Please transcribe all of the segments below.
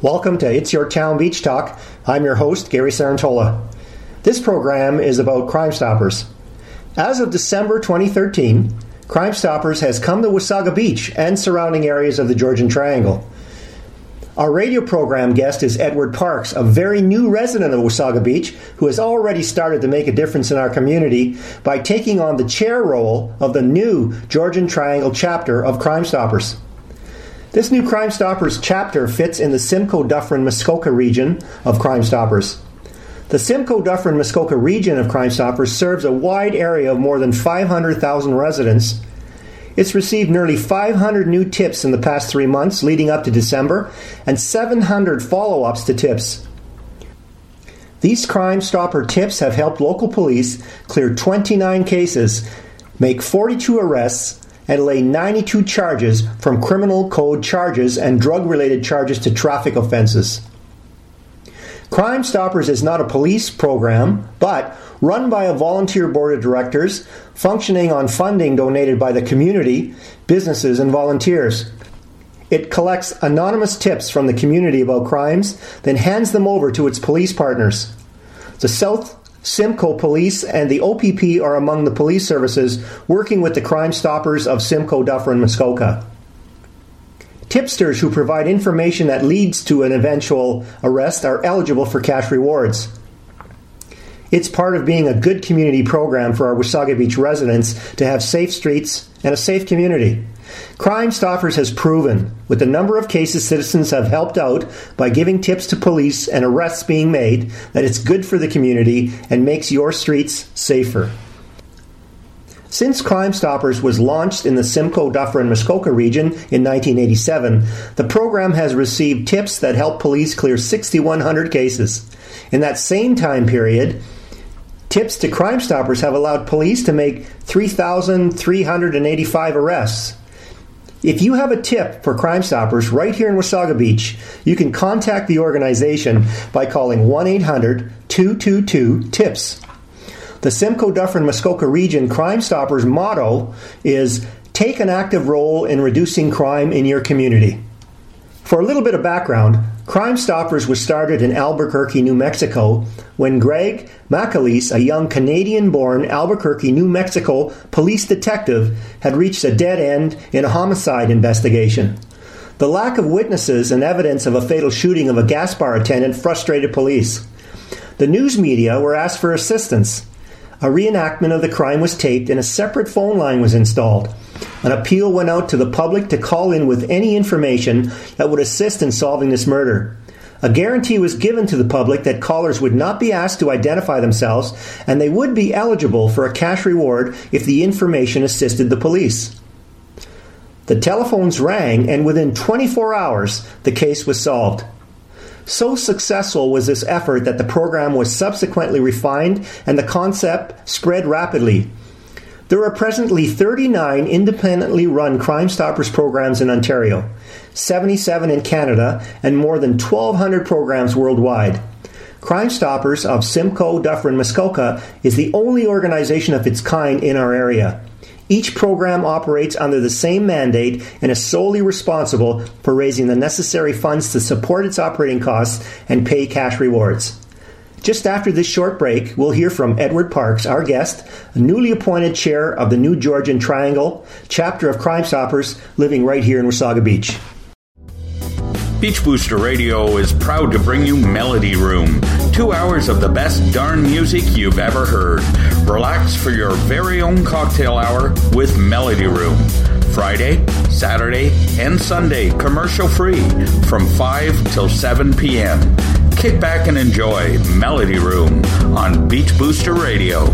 Welcome to It's Your Town Beach Talk. I'm your host, Gary Sarantola. This program is about Crime Stoppers. As of December 2013, Crime Stoppers has come to Wasaga Beach and surrounding areas of the Georgian Triangle. Our radio program guest is Edward Parks, a very new resident of Wasaga Beach who has already started to make a difference in our community by taking on the chair role of the new Georgian Triangle chapter of Crime Stoppers. This new Crime Stoppers chapter fits in the Simcoe Dufferin Muskoka region of Crime Stoppers. The Simcoe Dufferin Muskoka region of Crime Stoppers serves a wide area of more than 500,000 residents it's received nearly 500 new tips in the past three months leading up to December and 700 follow ups to tips. These Crime Stopper tips have helped local police clear 29 cases, make 42 arrests, and lay 92 charges from criminal code charges and drug related charges to traffic offenses. Crime Stoppers is not a police program, but run by a volunteer board of directors, functioning on funding donated by the community, businesses, and volunteers. It collects anonymous tips from the community about crimes, then hands them over to its police partners. The South Simcoe Police and the OPP are among the police services working with the Crime Stoppers of Simcoe, Dufferin, and Muskoka. Tipsters who provide information that leads to an eventual arrest are eligible for cash rewards. It's part of being a good community program for our Wasaga Beach residents to have safe streets and a safe community. Crime Stoppers has proven, with the number of cases citizens have helped out by giving tips to police and arrests being made, that it's good for the community and makes your streets safer. Since Crime Stoppers was launched in the Simcoe, Dufferin, and Muskoka region in 1987, the program has received tips that help police clear 6,100 cases. In that same time period, Tips to Crime Stoppers have allowed police to make 3,385 arrests. If you have a tip for Crime Stoppers right here in Wasaga Beach, you can contact the organization by calling 1 800 222 TIPS. The Simcoe Dufferin Muskoka Region Crime Stoppers motto is Take an active role in reducing crime in your community. For a little bit of background, Crime Stoppers was started in Albuquerque, New Mexico, when Greg MacAleese, a young Canadian born Albuquerque, New Mexico police detective, had reached a dead end in a homicide investigation. The lack of witnesses and evidence of a fatal shooting of a gas bar attendant frustrated police. The news media were asked for assistance. A reenactment of the crime was taped and a separate phone line was installed. An appeal went out to the public to call in with any information that would assist in solving this murder. A guarantee was given to the public that callers would not be asked to identify themselves and they would be eligible for a cash reward if the information assisted the police. The telephones rang, and within 24 hours, the case was solved. So successful was this effort that the program was subsequently refined and the concept spread rapidly. There are presently 39 independently run Crime Stoppers programs in Ontario, 77 in Canada, and more than 1,200 programs worldwide. Crime Stoppers of Simcoe, Dufferin, Muskoka is the only organization of its kind in our area. Each program operates under the same mandate and is solely responsible for raising the necessary funds to support its operating costs and pay cash rewards. Just after this short break, we'll hear from Edward Parks, our guest, a newly appointed chair of the New Georgian Triangle, chapter of Crime Stoppers, living right here in Wasaga Beach. Beach Booster Radio is proud to bring you Melody Room. Two hours of the best darn music you've ever heard. Relax for your very own cocktail hour with Melody Room. Friday, Saturday, and Sunday, commercial free from 5 till 7 p.m. Kick back and enjoy Melody Room on Beach Booster Radio.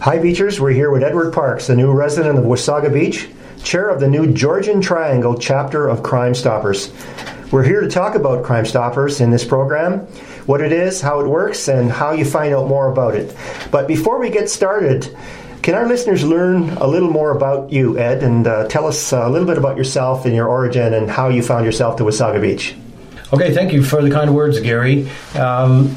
Hi, Beachers. We're here with Edward Parks, a new resident of Wasaga Beach, chair of the new Georgian Triangle chapter of Crime Stoppers. We're here to talk about Crime Stoppers in this program, what it is, how it works, and how you find out more about it. But before we get started, can our listeners learn a little more about you, Ed, and uh, tell us a little bit about yourself and your origin and how you found yourself to Wasaga Beach? Okay, thank you for the kind words, Gary. Um,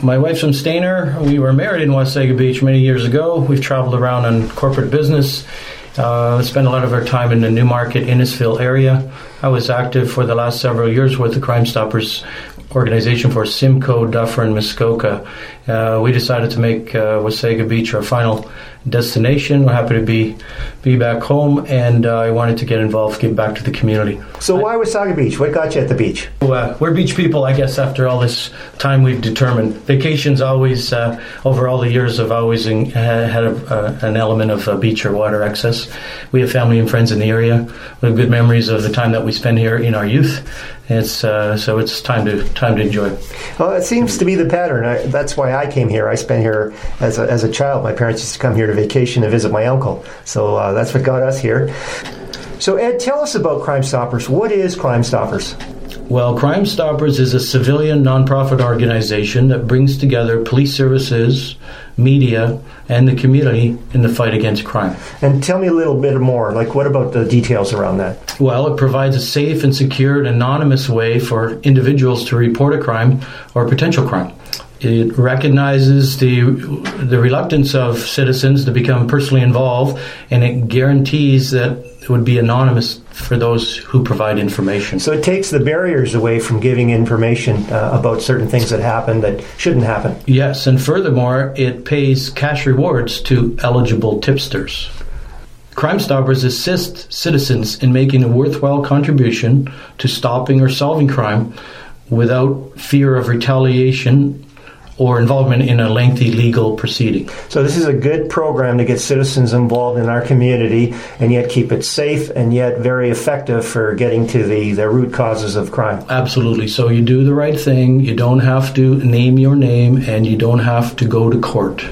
my wife's from Stayner. We were married in Wasaga Beach many years ago. We've traveled around on corporate business, Uh, spent a lot of our time in the Newmarket, Innisfil area. I was active for the last several years with the Crime Stoppers organization for Simcoe, Dufferin, Muskoka. Uh, we decided to make uh, Wasaga Beach our final destination. We're happy to be be back home, and uh, I wanted to get involved, give back to the community. So why Wasaga Beach? What got you at the beach? Uh, we're beach people, I guess. After all this time, we've determined vacations always uh, over all the years have always in, had a, an element of uh, beach or water access. We have family and friends in the area. We have good memories of the time that we spent here in our youth. It's uh, so it's time to time to enjoy. Well, it seems to be the pattern. I, that's why I came here. I spent here as a, as a child. My parents used to come here to vacation to visit my uncle. So uh, that's what got us here. So Ed, tell us about Crime Stoppers. What is Crime Stoppers? Well, Crime Stoppers is a civilian nonprofit organization that brings together police services, media, and the community in the fight against crime. And tell me a little bit more. Like, what about the details around that? Well, it provides a safe and secure and anonymous way for individuals to report a crime or potential crime. It recognizes the the reluctance of citizens to become personally involved, and it guarantees that it would be anonymous for those who provide information. So it takes the barriers away from giving information uh, about certain things that happen that shouldn't happen. Yes, and furthermore, it pays cash rewards to eligible tipsters. Crime Stoppers assist citizens in making a worthwhile contribution to stopping or solving crime without fear of retaliation or involvement in a lengthy legal proceeding. So this is a good program to get citizens involved in our community and yet keep it safe and yet very effective for getting to the, the root causes of crime. Absolutely. So you do the right thing, you don't have to name your name, and you don't have to go to court.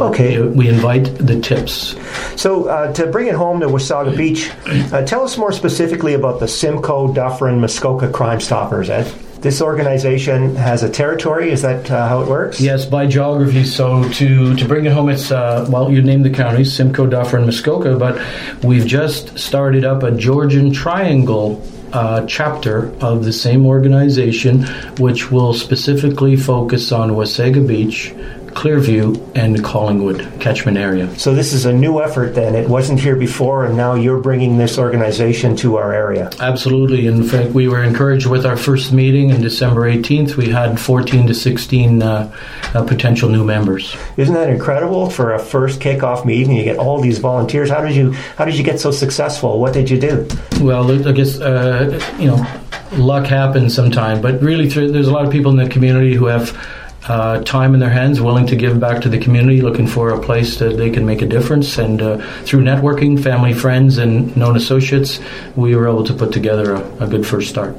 Okay. We invite the tips. So, uh, to bring it home to Wasaga Beach, uh, tell us more specifically about the Simcoe, Dufferin, Muskoka Crime Stoppers, Ed. This organization has a territory. Is that uh, how it works? Yes, by geography. So to to bring it home, it's uh, well, you name the counties: Simcoe, Dufferin, Muskoka. But we've just started up a Georgian Triangle uh, chapter of the same organization, which will specifically focus on Wasaga Beach, Clearview, and Collingwood catchment area. So this is a new effort then. It wasn't here before, and now you're bringing this organization to our area. Absolutely. In fact, we were encouraged with our first meeting in December 18th. We had 14 to 16 uh, uh, potential new members. Isn't that incredible for a first kickoff meeting? You get all these volunteers. How did you How did you get so successful? What did you do? Well, I guess uh, you know, luck happens sometime, but really, there's a lot of people in the community who have uh, time in their hands, willing to give back to the community, looking for a place that they can make a difference. And uh, through networking, family, friends, and known associates, we were able to put together a, a good first start.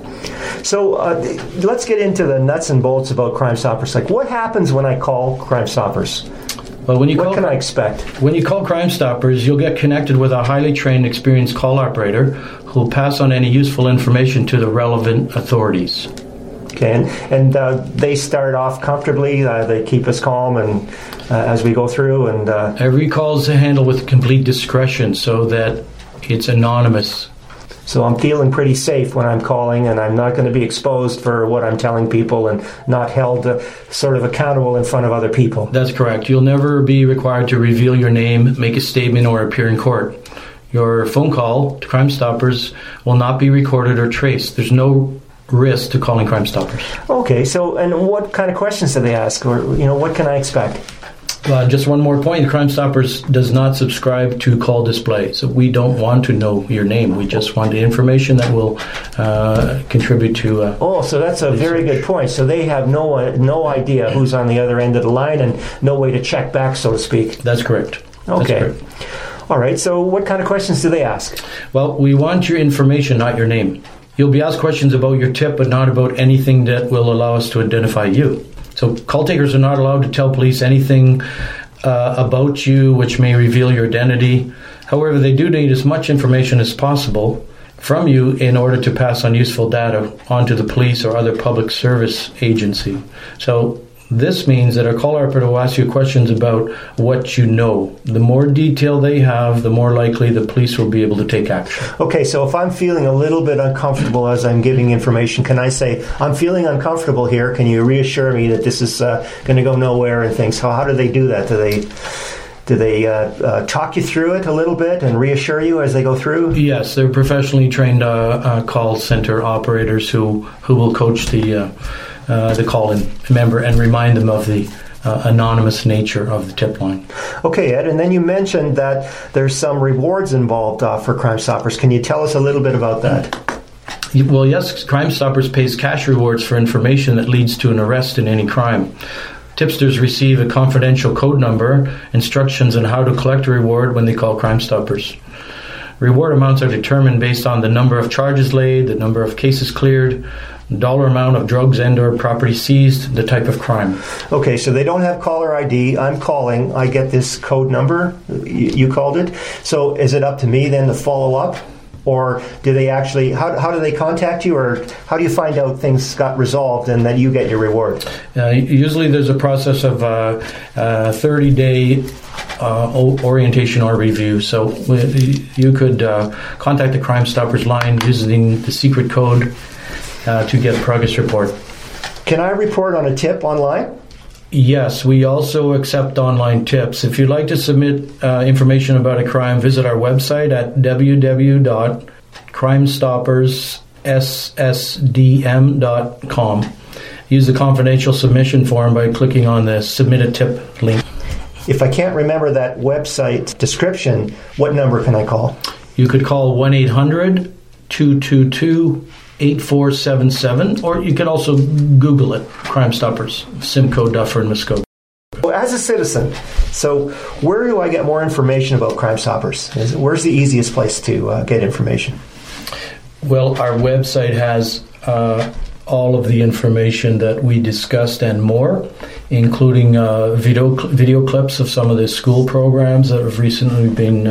So uh, let's get into the nuts and bolts about Crime Stoppers. Like, what happens when I call Crime Stoppers? Well, when you what call, can I expect? When you call Crime Stoppers, you'll get connected with a highly trained, experienced call operator who will pass on any useful information to the relevant authorities. Okay, and, and uh, they start off comfortably. Uh, they keep us calm, and uh, as we go through, and uh, every call is handled with complete discretion, so that it's anonymous. So I'm feeling pretty safe when I'm calling, and I'm not going to be exposed for what I'm telling people, and not held uh, sort of accountable in front of other people. That's correct. You'll never be required to reveal your name, make a statement, or appear in court. Your phone call to Crime Stoppers will not be recorded or traced. There's no risk to calling Crime Stoppers. Okay, so and what kind of questions do they ask, or you know, what can I expect? Uh, just one more point: Crime Stoppers does not subscribe to call display, so we don't want to know your name. We just want the information that will uh, contribute to. Uh, oh, so that's a very good point. So they have no no idea who's on the other end of the line, and no way to check back, so to speak. That's correct. Okay. That's correct. All right. So, what kind of questions do they ask? Well, we want your information, not your name. You'll be asked questions about your tip, but not about anything that will allow us to identify you. So, call takers are not allowed to tell police anything uh, about you which may reveal your identity. However, they do need as much information as possible from you in order to pass on useful data onto the police or other public service agency. So, this means that a caller operator will ask you questions about what you know. The more detail they have, the more likely the police will be able to take action. Okay, so if I'm feeling a little bit uncomfortable as I'm giving information, can I say, I'm feeling uncomfortable here? Can you reassure me that this is uh, going to go nowhere and things? How, how do they do that? Do they do they uh, uh, talk you through it a little bit and reassure you as they go through? Yes, they're professionally trained uh, uh, call center operators who who will coach the uh, the call-in member and remind them of the uh, anonymous nature of the tip line. Okay, Ed, and then you mentioned that there's some rewards involved uh, for Crime Stoppers. Can you tell us a little bit about that? Well, yes, Crime Stoppers pays cash rewards for information that leads to an arrest in any crime. Tipsters receive a confidential code number, instructions on how to collect a reward when they call Crime Stoppers. Reward amounts are determined based on the number of charges laid, the number of cases cleared, dollar amount of drugs and or property seized, the type of crime. Okay, so they don't have caller ID. I'm calling. I get this code number. You, called it. So is it up to me then to follow up? Or do they actually, how, how do they contact you? Or how do you find out things got resolved and that you get your reward? Uh, usually there's a process of uh, uh, 30 day uh, orientation or review. So you could uh, contact the Crime Stoppers line using the secret code uh, to get a progress report. Can I report on a tip online? Yes, we also accept online tips. If you'd like to submit uh, information about a crime, visit our website at www.crimestopperssdm.com. Use the confidential submission form by clicking on the Submit a Tip link. If I can't remember that website description, what number can I call? You could call 1 800 222 8477, or you could also Google it Crime Stoppers, Simcoe, Dufferin Muskoka. Well, as a citizen, so where do I get more information about Crime Stoppers? Is, where's the easiest place to uh, get information? Well, our website has uh, all of the information that we discussed and more, including uh, video video clips of some of the school programs that have recently been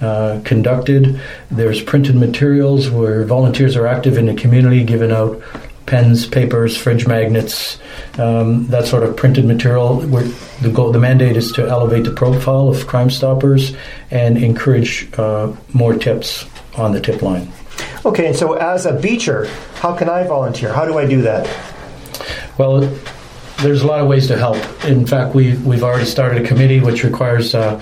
uh, conducted. There's printed materials where volunteers are active in the community, giving out pens, papers, fridge magnets, um, that sort of printed material. Where the goal, the mandate is to elevate the profile of Crime Stoppers and encourage uh, more tips on the tip line. Okay, and so as a beacher, how can I volunteer? How do I do that? Well, there's a lot of ways to help. In fact, we we've already started a committee which requires uh,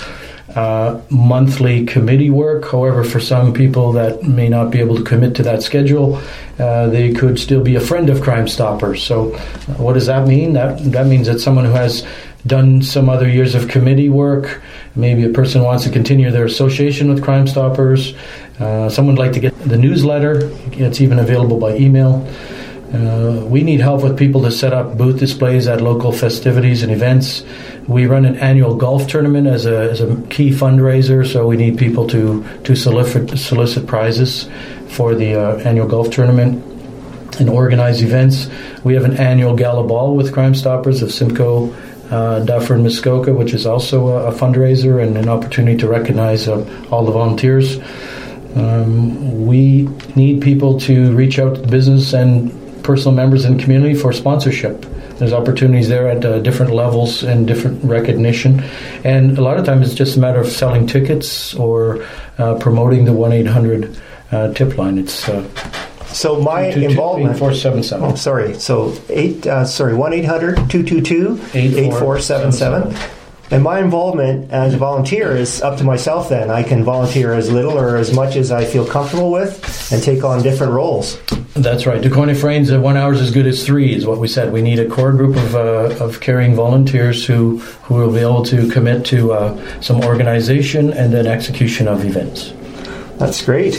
uh, monthly committee work. However, for some people that may not be able to commit to that schedule, uh, they could still be a friend of Crime Stoppers. So, uh, what does that mean? That that means that someone who has done some other years of committee work, maybe a person wants to continue their association with Crime Stoppers. Uh, someone would like to get the newsletter. It's even available by email. Uh, we need help with people to set up booth displays at local festivities and events. We run an annual golf tournament as a, as a key fundraiser, so we need people to, to solicit, solicit prizes for the uh, annual golf tournament and organize events. We have an annual gala ball with Crime Stoppers of Simcoe, uh, Muskoka, which is also a, a fundraiser and an opportunity to recognize uh, all the volunteers. Um, we need people to reach out to the business and personal members in the community for sponsorship. There's opportunities there at uh, different levels and different recognition. And a lot of times it's just a matter of selling tickets or uh, promoting the 1 800 uh, tip line. It's uh, So my two- two- involvement. 8477. Oh, sorry. So eight. Uh, sorry, one 222 8477 And my involvement as a volunteer is up to myself. Then I can volunteer as little or as much as I feel comfortable with, and take on different roles. That's right. Duquoin Frames at one hour is as good as three, is what we said. We need a core group of, uh, of caring volunteers who, who will be able to commit to uh, some organization and then execution of events. That's great.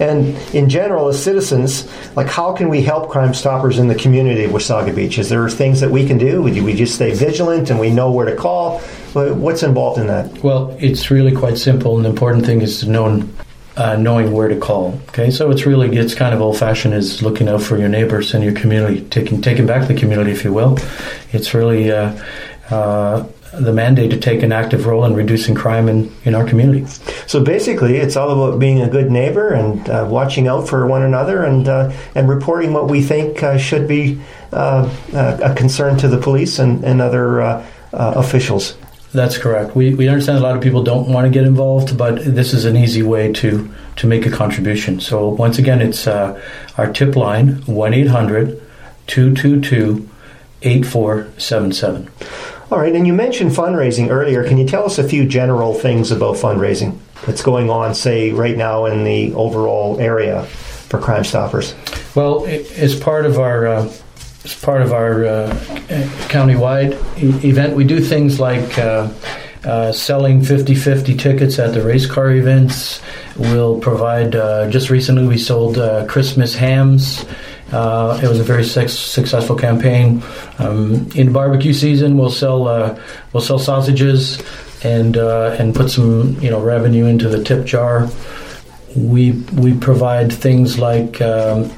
And in general, as citizens, like how can we help Crime Stoppers in the community of Wasaga Beach? Is there things that we can do? We just stay vigilant and we know where to call? What's involved in that? Well, it's really quite simple, and the important thing is to know, uh, knowing where to call. Okay, so it's really it's kind of old fashioned is looking out for your neighbors and your community, taking taking back the community, if you will. It's really uh, uh, the mandate to take an active role in reducing crime in, in our community. So basically, it's all about being a good neighbor and uh, watching out for one another and uh, and reporting what we think uh, should be uh, a concern to the police and, and other uh, uh, officials. That's correct. We, we understand a lot of people don't want to get involved, but this is an easy way to, to make a contribution. So, once again, it's uh, our tip line 1 800 222 8477. All right, and you mentioned fundraising earlier. Can you tell us a few general things about fundraising that's going on, say, right now in the overall area for Crime Stoppers? Well, as part of our uh, as part of our uh, countywide e- event, we do things like. Uh, uh, selling 50-50 tickets at the race car events. We'll provide. Uh, just recently, we sold uh, Christmas hams. Uh, it was a very su- successful campaign. Um, in barbecue season, we'll sell uh, we'll sell sausages and uh, and put some you know revenue into the tip jar. We we provide things like um,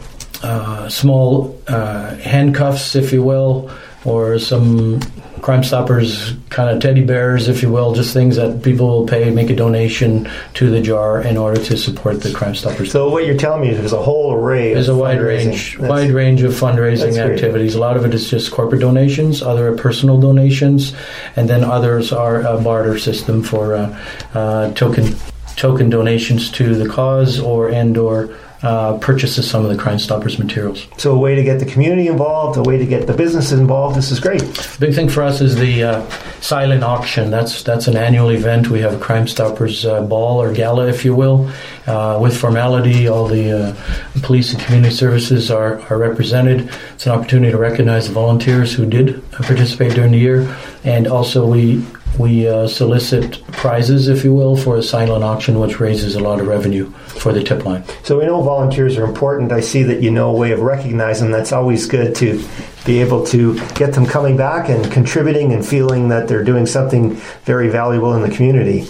small handcuffs, if you will, or some Crime Stoppers kind of teddy bears, if you will, just things that people will pay, make a donation to the jar in order to support the Crime Stoppers. So what you're telling me is there's a whole array. There's a wide range, That's- wide range of fundraising that's great. activities. A lot of it is just corporate donations, other are personal donations, and then others are a barter system for uh, uh, token token donations to the cause or and or uh, purchases some of the Crime Stoppers materials. So a way to get the community involved, a way to get the businesses involved. This is great. Big thing for us is the uh, silent auction. That's that's an annual event. We have a Crime Stoppers uh, ball or gala, if you will, uh, with formality. All the uh, police and community services are, are represented. It's an opportunity to recognize the volunteers who did participate during the year, and also we we uh, solicit prizes, if you will, for a silent auction, which raises a lot of revenue for the tip line. So we know volunteers are important. I see that you know a way of recognizing them. That's always good to be able to get them coming back and contributing and feeling that they're doing something very valuable in the community.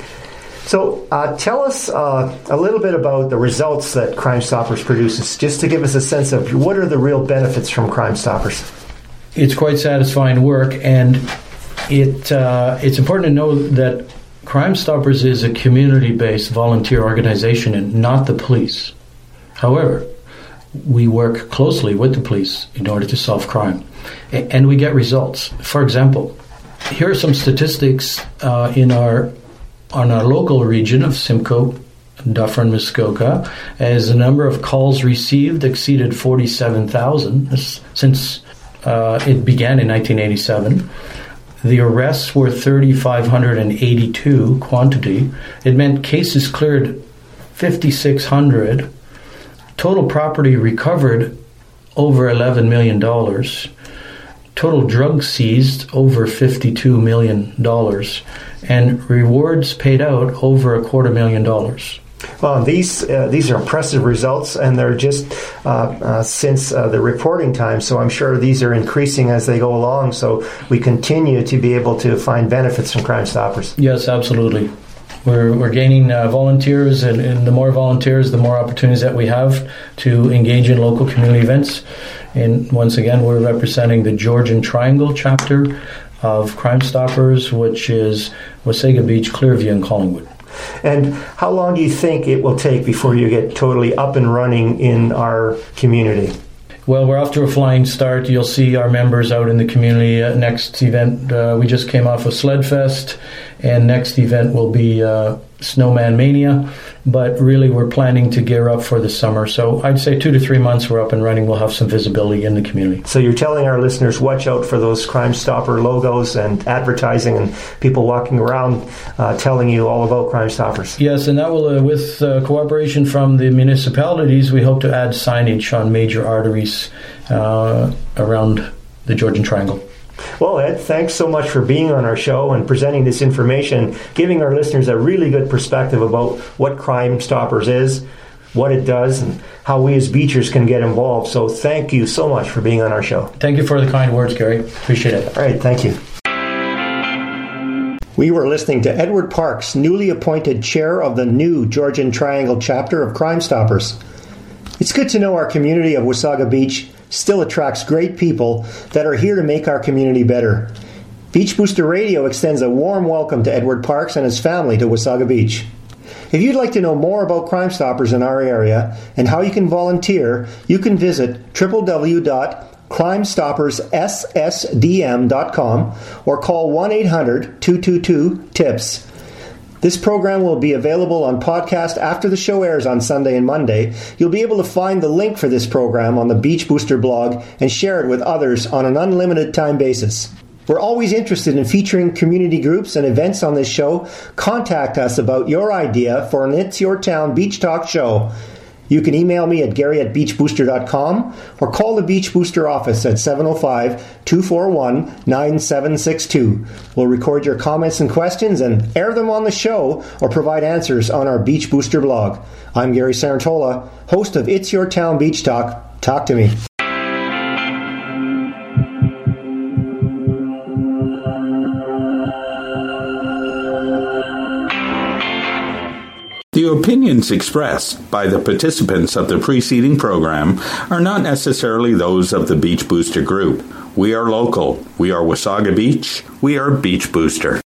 So uh, tell us uh, a little bit about the results that Crime Stoppers produces, just to give us a sense of what are the real benefits from Crime Stoppers. it's quite satisfying work, and it uh, it's important to know that Crime Stoppers is a community-based volunteer organization and not the police. However, we work closely with the police in order to solve crime, and we get results. For example, here are some statistics uh, in our on our local region of Simcoe, Dufferin, Muskoka, as the number of calls received exceeded 47,000 since uh, it began in 1987. The arrests were 3,582 quantity. It meant cases cleared 5,600. Total property recovered over $11 million. Total drugs seized over $52 million. And rewards paid out over a quarter million dollars. Well, these uh, these are impressive results, and they're just uh, uh, since uh, the reporting time. So I'm sure these are increasing as they go along. So we continue to be able to find benefits from Crime Stoppers. Yes, absolutely. We're, we're gaining uh, volunteers, and, and the more volunteers, the more opportunities that we have to engage in local community events. And once again, we're representing the Georgian Triangle chapter of Crime Stoppers, which is Wasaga Beach, Clearview, and Collingwood. And how long do you think it will take before you get totally up and running in our community? Well, we're off to a flying start. You'll see our members out in the community. Uh, next event, uh, we just came off of Sledfest, and next event will be uh, Snowman Mania. But really, we're planning to gear up for the summer. So I'd say two to three months we're up and running. We'll have some visibility in the community. So you're telling our listeners watch out for those Crime Stopper logos and advertising and people walking around uh, telling you all about Crime Stoppers. Yes, and that will, uh, with uh, cooperation from the municipalities, we hope to add signage on major arteries uh, around the Georgian Triangle. Well, Ed, thanks so much for being on our show and presenting this information, giving our listeners a really good perspective about what Crime Stoppers is, what it does, and how we as beachers can get involved. So thank you so much for being on our show. Thank you for the kind words, Gary. Appreciate it. All right, thank you. We were listening to Edward Parks, newly appointed chair of the new Georgian Triangle chapter of Crime Stoppers. It's good to know our community of Wasaga Beach still attracts great people that are here to make our community better. Beach Booster Radio extends a warm welcome to Edward Parks and his family to Wasaga Beach. If you'd like to know more about Crime Stoppers in our area and how you can volunteer, you can visit www.crimestopperssdm.com or call 1 800 222 TIPS. This program will be available on podcast after the show airs on Sunday and Monday. You'll be able to find the link for this program on the Beach Booster blog and share it with others on an unlimited time basis. We're always interested in featuring community groups and events on this show. Contact us about your idea for an It's Your Town Beach Talk show. You can email me at gary at beachbooster.com or call the Beach Booster office at 705 241 9762. We'll record your comments and questions and air them on the show or provide answers on our Beach Booster blog. I'm Gary Sarantola, host of It's Your Town Beach Talk. Talk to me. The opinions expressed by the participants of the preceding program are not necessarily those of the Beach Booster Group. We are local. We are Wasaga Beach. We are Beach Booster.